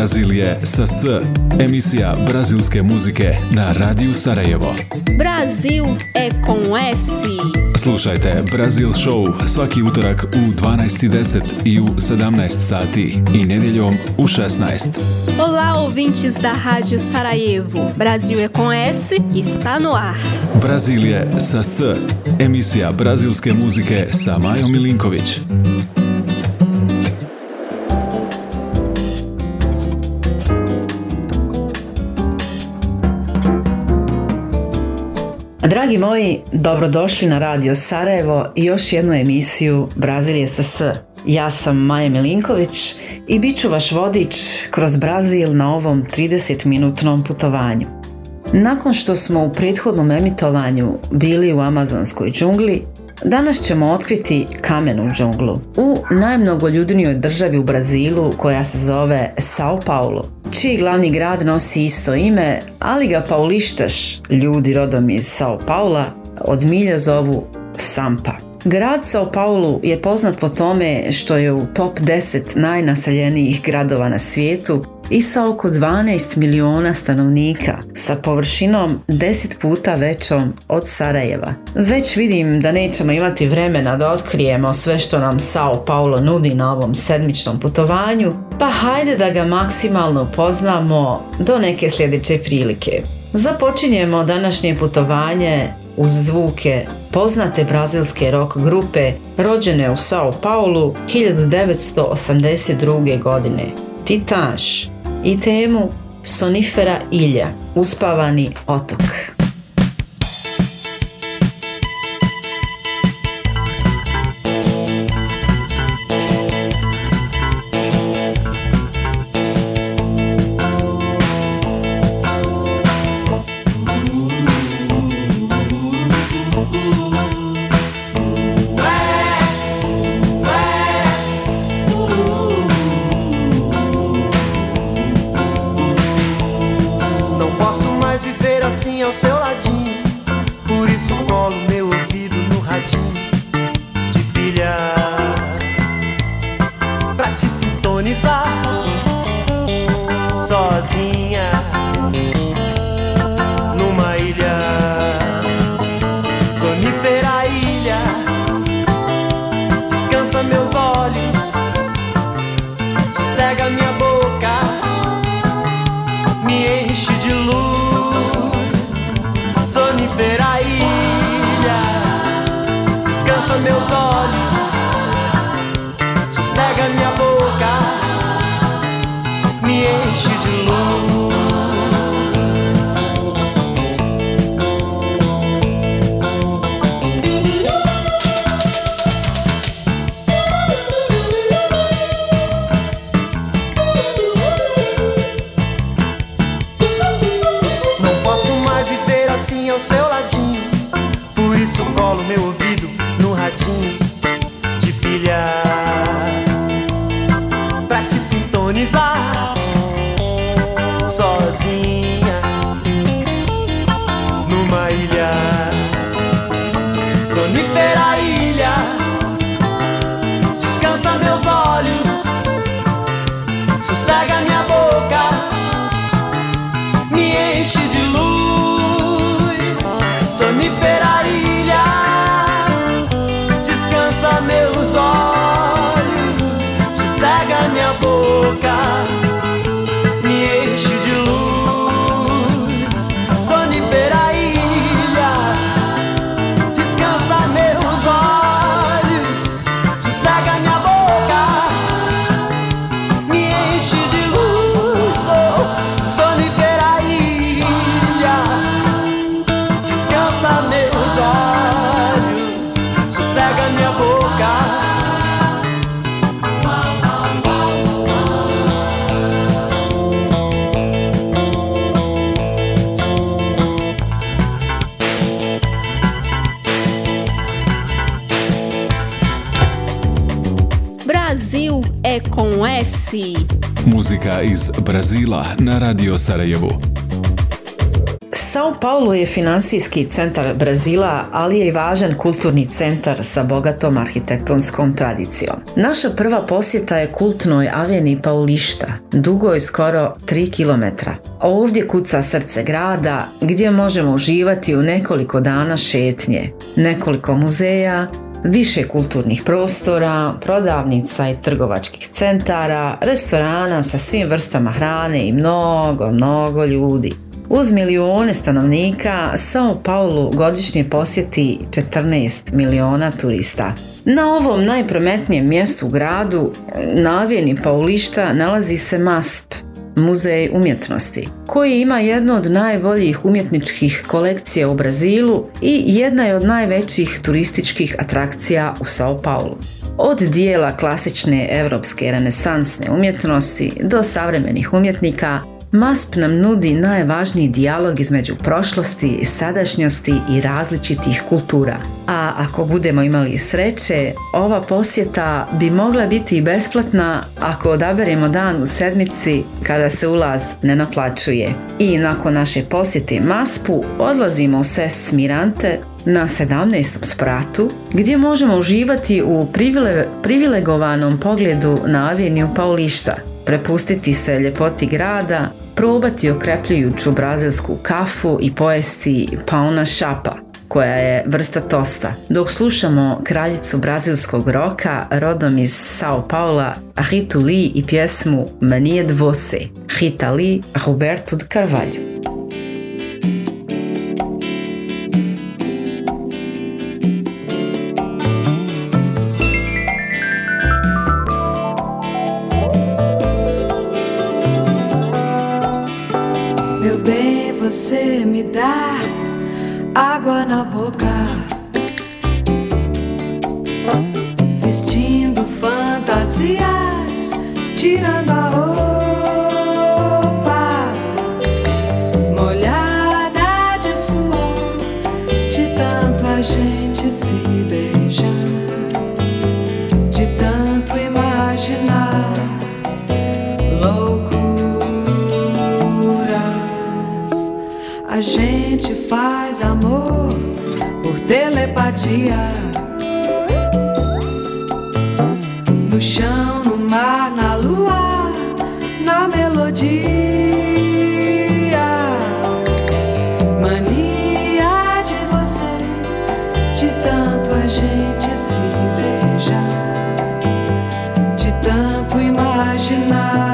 Brazil je sa S. Emisija brazilske muzike na Radiju Sarajevo. Brasil é com S. Slušajte Brazil Show svaki utorak u 12.10 i u 17 sati i nedjeljom u 16. Olá, ouvintes da Rádio Sarajevo. Brasil é com S está no ar. Brazil je sa S. Emisija brazilske muzike sa Majom Milinković. Dragi moji, dobrodošli na Radio Sarajevo i još jednu emisiju Brazilije S. Ja sam Maja Milinković i bit ću vaš vodič kroz Brazil na ovom 30-minutnom putovanju. Nakon što smo u prethodnom emitovanju bili u amazonskoj džungli, Danas ćemo otkriti kamenu džunglu u najmnogoljudnijoj državi u Brazilu koja se zove Sao Paulo, čiji glavni grad nosi isto ime, ali ga paulištaš, ljudi rodom iz Sao Paula, od milja zovu Sampa. Grad Sao Paulo je poznat po tome što je u top 10 najnaseljenijih gradova na svijetu i sa oko 12 miliona stanovnika sa površinom 10 puta većom od Sarajeva. Već vidim da nećemo imati vremena da otkrijemo sve što nam Sao Paulo nudi na ovom sedmičnom putovanju, pa hajde da ga maksimalno upoznamo do neke sljedeće prilike. Započinjemo današnje putovanje uz zvuke poznate brazilske rock grupe rođene u Sao Paulo 1982. godine. Titanš i temu Sonifera Ilja, uspavani otok. meus olhos, sossega minha boca, me enche de luz. Muzika iz Brazila na Radio Sarajevu. Sao Paulo je financijski centar Brazila, ali je i važan kulturni centar sa bogatom arhitektonskom tradicijom. Naša prva posjeta je kultnoj aveni Paulišta, dugoj skoro 3 km. Ovdje kuca srce grada gdje možemo uživati u nekoliko dana šetnje, nekoliko muzeja, više kulturnih prostora, prodavnica i trgovačkih centara, restorana sa svim vrstama hrane i mnogo, mnogo ljudi. Uz milijone stanovnika, Sao Paulo godišnje posjeti 14 miliona turista. Na ovom najprometnijem mjestu u gradu, na avijeni Paulišta, nalazi se MASP, Muzej umjetnosti, koji ima jednu od najboljih umjetničkih kolekcija u Brazilu i jedna je od najvećih turističkih atrakcija u Sao Paulo. Od dijela klasične europske renesansne umjetnosti do savremenih umjetnika, MASP nam nudi najvažniji dijalog između prošlosti, sadašnjosti i različitih kultura. A ako budemo imali sreće, ova posjeta bi mogla biti i besplatna ako odaberemo dan u sedmici kada se ulaz ne naplaćuje. I nakon naše posjete MASP-u odlazimo u Sest Mirante na 17. spratu gdje možemo uživati u privilegovanom pogledu na aveniju Paulišta, prepustiti se ljepoti grada probati okrepljujuću brazilsku kafu i pojesti pauna šapa, koja je vrsta tosta. Dok slušamo kraljicu brazilskog roka rodom iz Sao Paula, Ritu Lee i pjesmu Manie Dvose, Rita Lee, Roberto de Carvalho. Você me dá água na boca, vestindo fantasias, tirando No chão, no mar, na lua, na melodia. Mania de você, de tanto a gente se beijar, de tanto imaginar.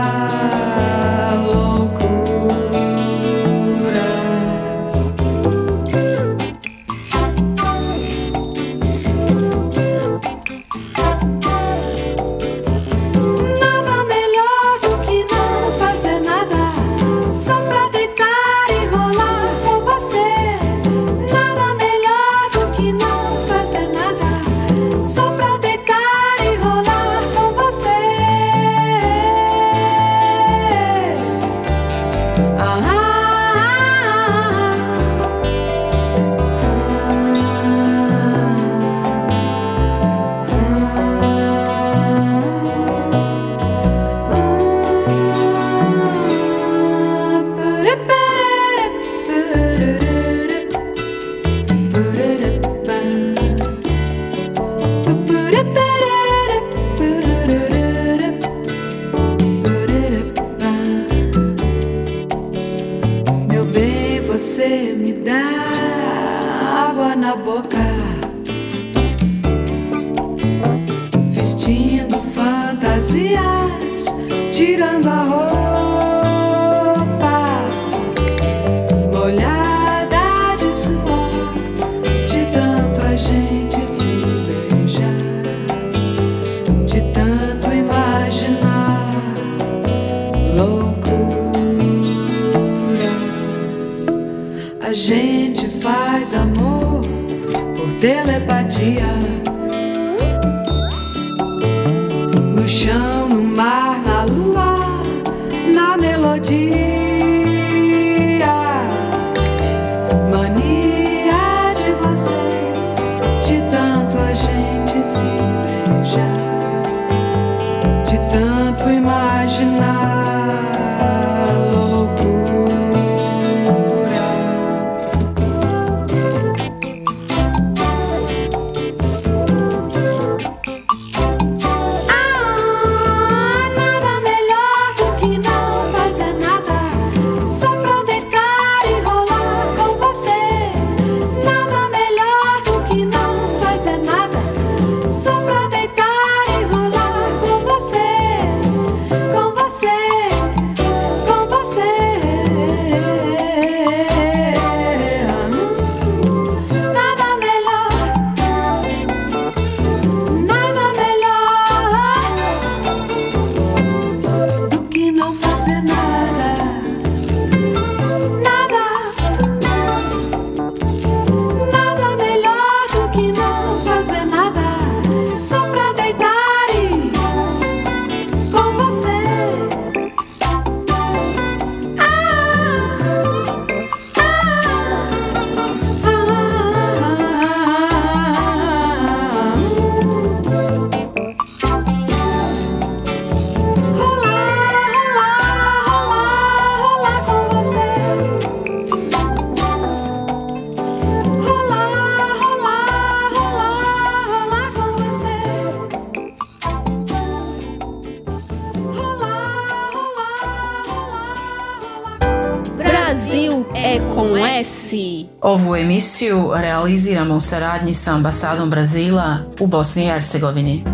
Ovu emisiju realiziramo u saradnji sa ambasadom Brazila u Bosni i Hercegovini.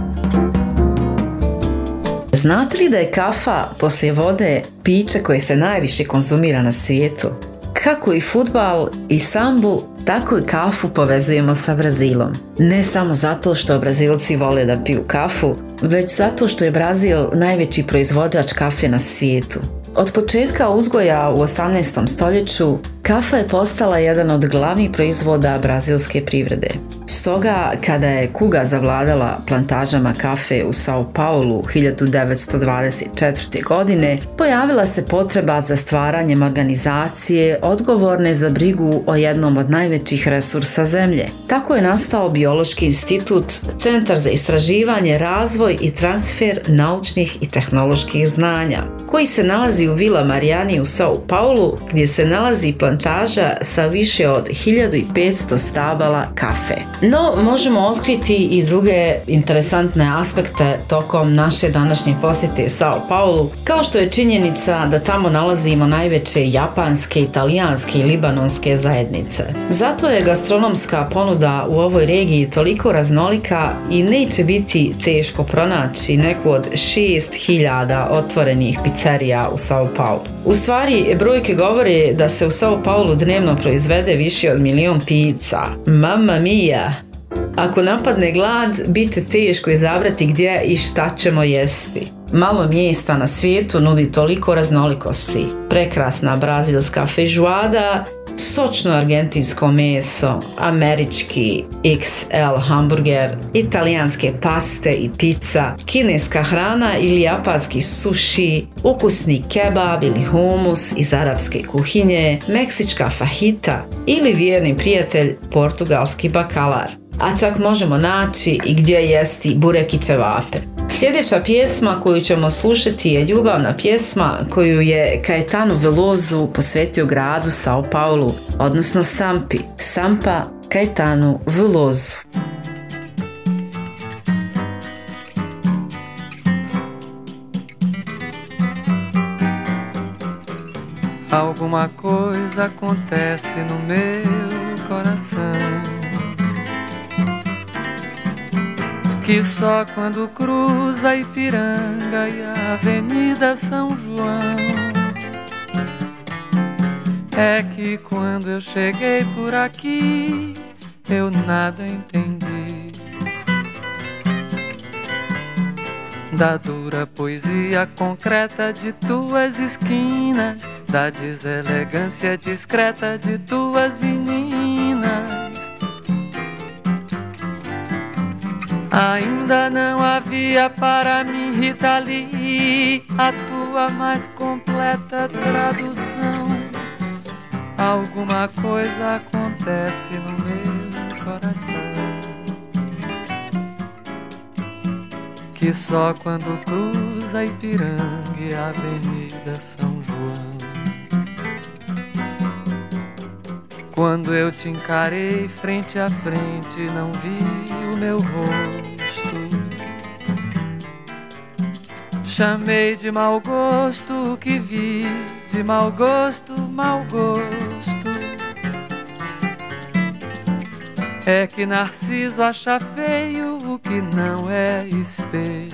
Znate li da je kafa poslije vode piće koje se najviše konzumira na svijetu? Kako i futbal i sambu, tako i kafu povezujemo sa Brazilom. Ne samo zato što Brazilci vole da piju kafu, već zato što je Brazil najveći proizvođač kafe na svijetu. Od početka uzgoja u 18. stoljeću kafa je postala jedan od glavnih proizvoda brazilske privrede. Stoga, kada je kuga zavladala plantažama kafe u Sao Paulo 1924. godine, pojavila se potreba za stvaranjem organizacije odgovorne za brigu o jednom od najvećih resursa zemlje. Tako je nastao Biološki institut, centar za istraživanje, razvoj i transfer naučnih i tehnoloških znanja, koji se nalazi u Vila Marijani u Sao Paulo, gdje se nalazi plantaža sa više od 1500 stabala kafe. No, možemo otkriti i druge interesantne aspekte tokom naše današnje posjete Sao Paulo, kao što je činjenica da tamo nalazimo najveće japanske, italijanske i libanonske zajednice. Zato je gastronomska ponuda u ovoj regiji toliko raznolika i neće biti teško pronaći neku od 6000 otvorenih pizzerija u Sao Paulo. U stvari, brojke govore da se u Sao Paulo dnevno proizvede više od milion pizza. Mamma mia! Ako napadne glad, bit će teško izabrati gdje i šta ćemo jesti. Malo mjesta na svijetu nudi toliko raznolikosti. Prekrasna brazilska feijoada, sočno argentinsko meso, američki XL hamburger, italijanske paste i pizza, kineska hrana ili japanski sushi, ukusni kebab ili humus iz arapske kuhinje, meksička fahita ili vjerni prijatelj portugalski bakalar. A čak možemo naći i gdje jesti burek i. Sljedeća pjesma koju ćemo slušati je ljubavna pjesma koju je Caetano Velozu posvetio gradu Sao Paulo, odnosno Sampi. Sampa Caetano Velozu. Alguma coisa acontece no meu coração que só quando cruza Ipiranga e a Avenida São João. É que quando eu cheguei por aqui eu nada entendi. Da dura poesia concreta de tuas esquinas, da deselegância discreta de tuas meninas Ainda não havia para mim, Rita Lee, a tua mais completa tradução. Alguma coisa acontece no meu coração. Que só quando cruza Ipiranga e a Avenida São João. Quando eu te encarei frente a frente, não vi meu rosto. Chamei de mau gosto o que vi, de mau gosto, mau gosto. É que Narciso acha feio o que não é espelho.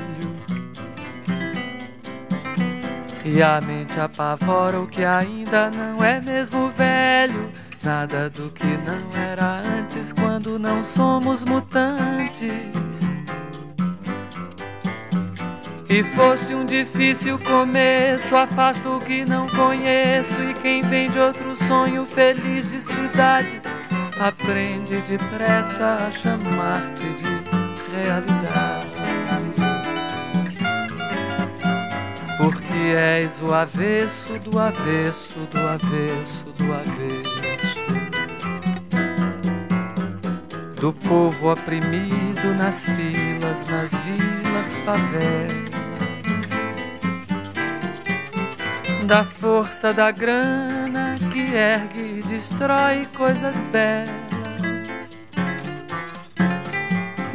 E a mente apavora o que ainda não é mesmo velho Nada do que não era antes quando não somos mutantes. E foste um difícil começo, afasto o que não conheço. E quem vem de outro sonho feliz de cidade, aprende depressa a chamar-te de realidade. Porque és o avesso do avesso do avesso do avesso. Do povo oprimido nas filas, nas vilas, favelas, da força da grana que ergue e destrói coisas belas,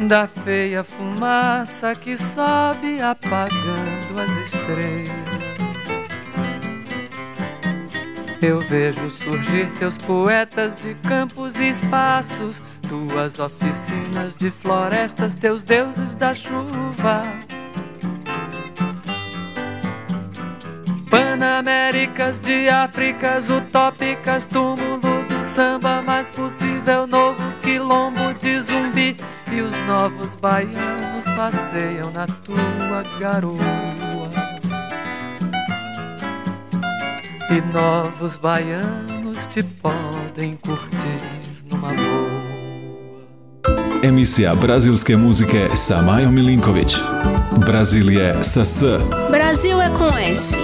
da feia fumaça que sobe apagando as estrelas. Eu vejo surgir teus poetas de campos e espaços, tuas oficinas de florestas, teus deuses da chuva. Panaméricas de Áfricas utópicas, túmulo do samba mais possível, novo quilombo de zumbi. E os novos baianos passeiam na tua garoa. E novos baianos te podem curtir numa boa. Emisija brazilske muzike sa Majom Milinković. Brazil je sa S. Brasil é com S.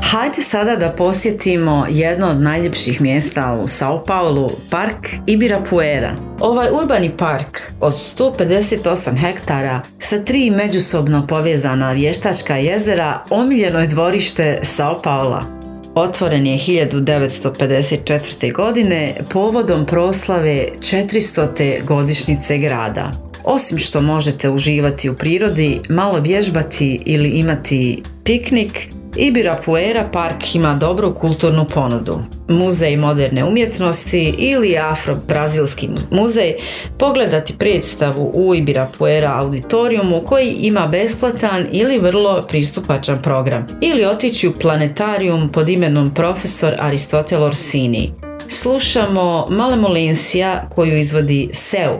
Hajde sada da posjetimo jedno od najljepših mjesta u Sao Paulo, park Ibirapuera. Ovaj urbani park od 158 hektara sa tri međusobno povezana vještačka jezera omiljeno je dvorište Sao Paula. Otvoren je 1954. godine povodom proslave 400. godišnjice grada. Osim što možete uživati u prirodi, malo vježbati ili imati piknik, Ibirapuera park ima dobru kulturnu ponudu. Muzej moderne umjetnosti ili afro-brazilski muzej, pogledati predstavu u Ibirapuera auditoriumu koji ima besplatan ili vrlo pristupačan program. Ili otići u planetarium pod imenom profesor Aristotel Orsini. Slušamo Malemolensija koju izvodi Seu.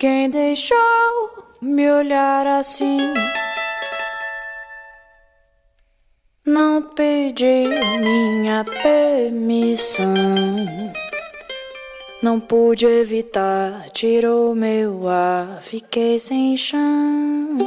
Quem deixou me olhar assim. Não pediu minha permissão. Não pude evitar, tirou meu ar, fiquei sem chão.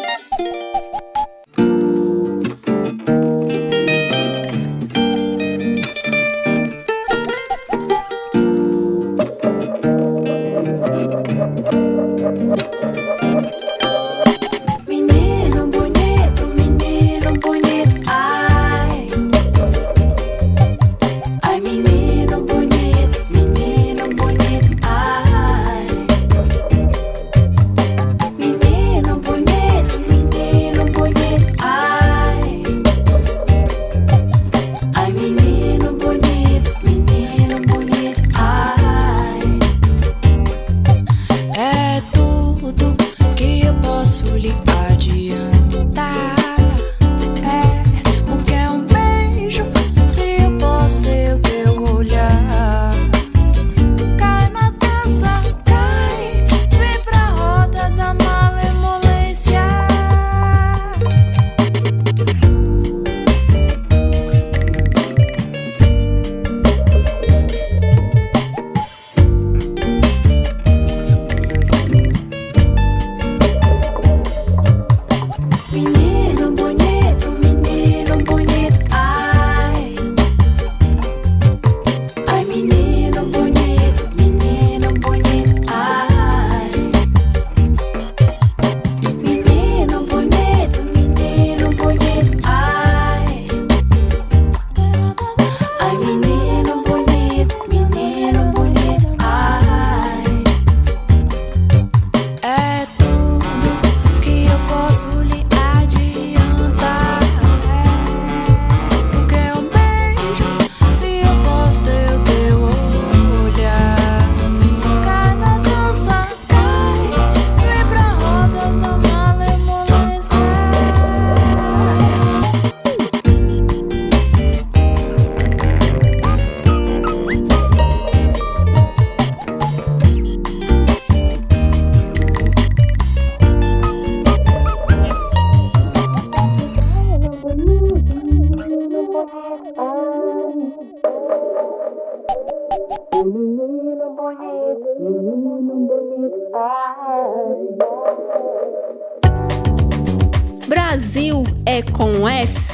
É com S.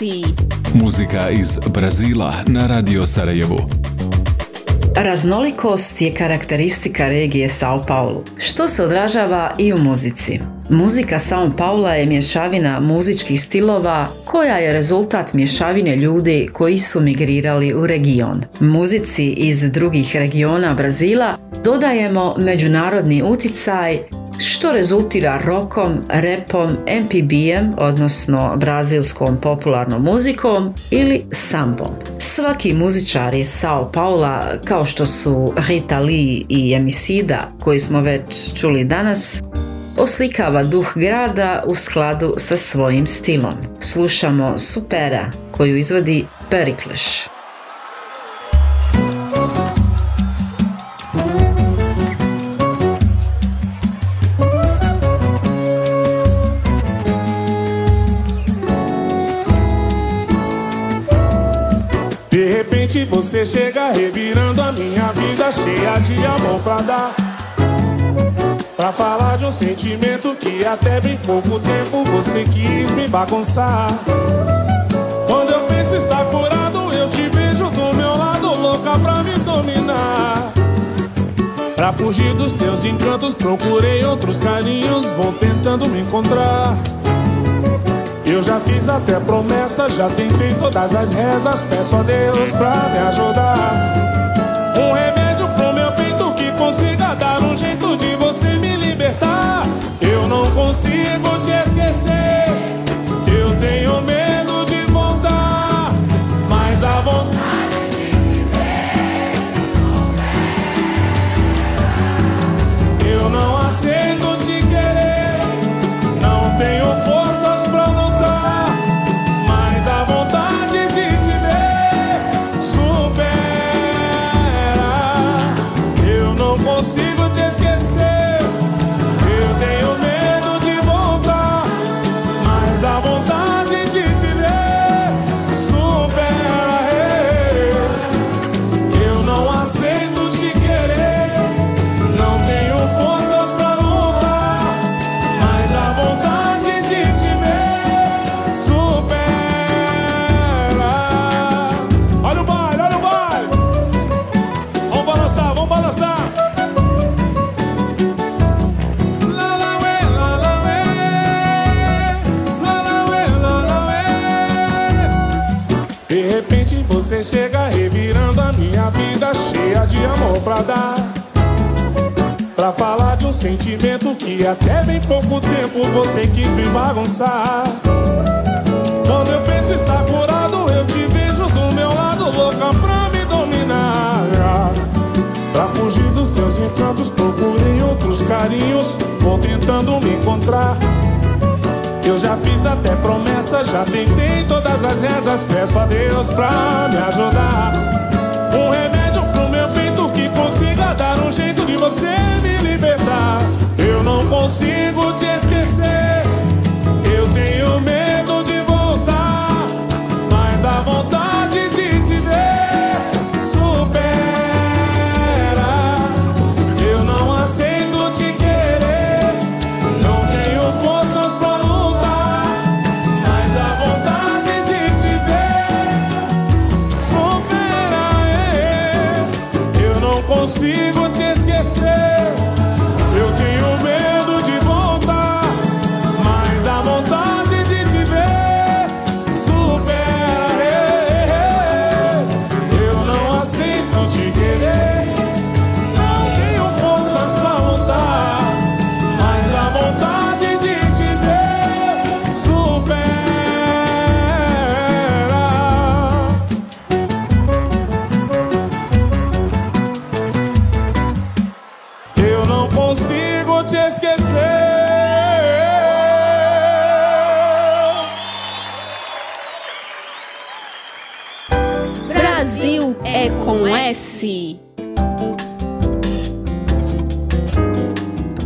Muzika iz Brazila na Radio Sarajevu. Raznolikost je karakteristika regije Sao Paulo, što se odražava i u muzici. Muzika Sao Paula je mješavina muzičkih stilova koja je rezultat mješavine ljudi koji su migrirali u region. Muzici iz drugih regiona Brazila dodajemo međunarodni uticaj što rezultira rokom, repom, MPB-em, odnosno brazilskom popularnom muzikom ili sambom. Svaki muzičar iz Sao Paula, kao što su Rita Lee i Emisida, koji smo već čuli danas, oslikava duh grada u skladu sa svojim stilom. Slušamo Supera koju izvodi Pericles. Repente você chega revirando a minha vida cheia de amor pra dar. Pra falar de um sentimento que até bem pouco tempo você quis me bagunçar. Quando eu penso estar curado, eu te vejo do meu lado, louca pra me dominar. Pra fugir dos teus encantos, procurei outros carinhos, vou tentando me encontrar. Eu já fiz até promessa, já tentei todas as rezas, peço a Deus pra me ajudar. Um remédio pro meu peito que consiga dar um jeito de você me libertar. Eu não consigo te esquecer, pra dar. Pra falar de um sentimento que até bem pouco tempo você quis me bagunçar. Quando eu penso estar curado, eu te vejo do meu lado, louca pra me dominar. Pra fugir dos teus encantos, procurei outros carinhos, vou tentando me encontrar. Eu já fiz até promessa, já tentei todas as rezas, peço a Deus pra me ajudar. Você me libertar. Eu não consigo te esquecer, S.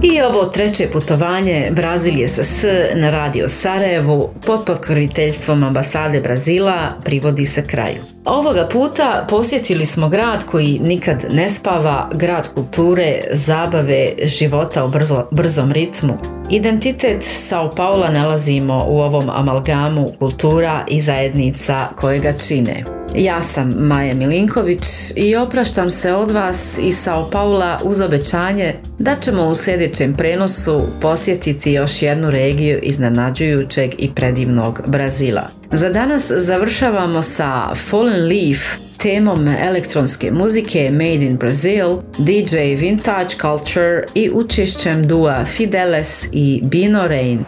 I ovo treće putovanje Brazilije sa S na radio Sarajevu pod pokroviteljstvom ambasade Brazila privodi se kraju. Ovoga puta posjetili smo grad koji nikad ne spava, grad kulture, zabave, života u brzo- brzom ritmu. Identitet Sao Paula nalazimo u ovom amalgamu kultura i zajednica koje ga čine. Ja sam Maja Milinković i opraštam se od vas iz Sao Paula uz obećanje da ćemo u sljedećem prenosu posjetiti još jednu regiju iznenađujućeg i predivnog Brazila. Za danas završavamo sa Fallen Leaf temom elektronske muzike Made in Brazil, DJ Vintage Culture i učešćem dua Fideles i Bino Rain.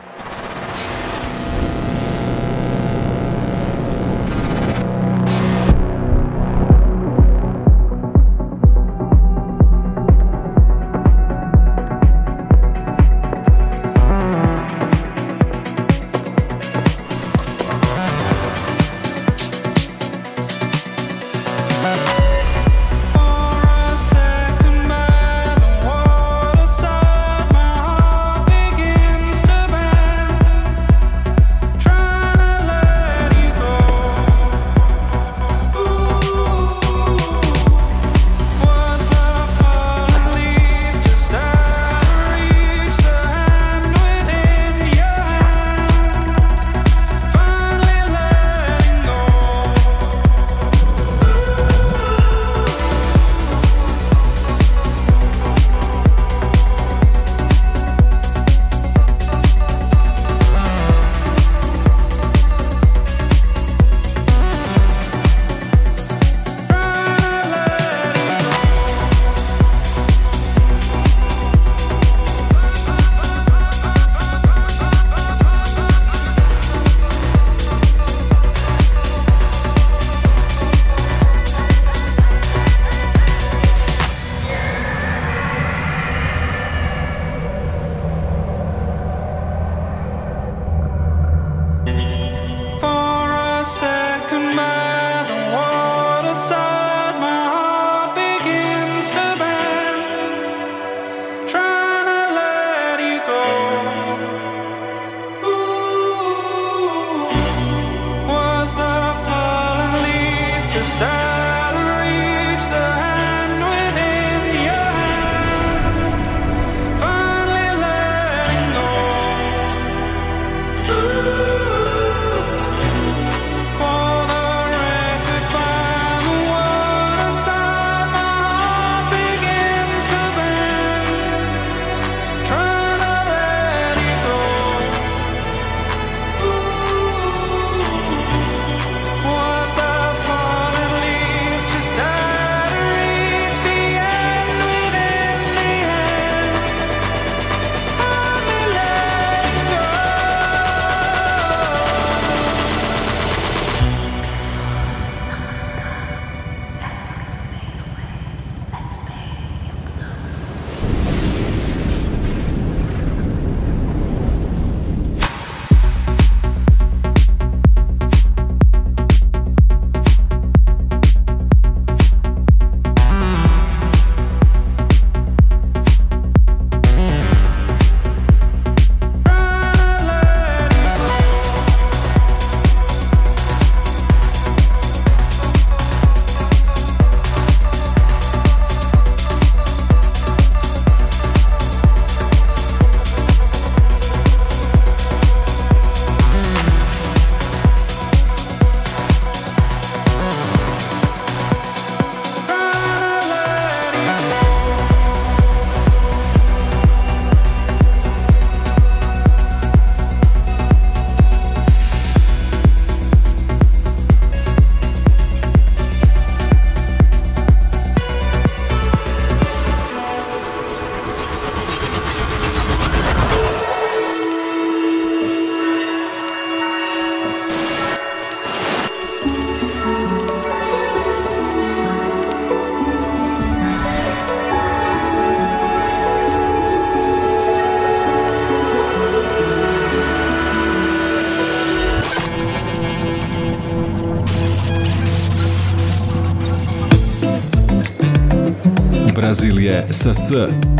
Brazil je sa S.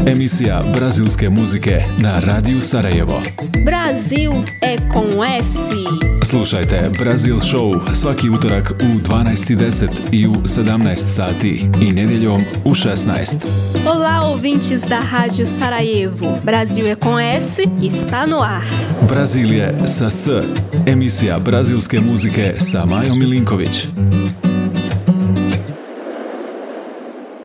Emisija brazilske muzike na Radiju Sarajevo. Brasil é com S. Slušajte Brazil Show svaki utorak u 12.10 i u 17 sati i nedjeljom u 16. Olá, ouvintes da Rádio Sarajevo. Brasil é com S está no ar. Brazil je sa S. Emisija brazilske muzike sa Majom Milinković.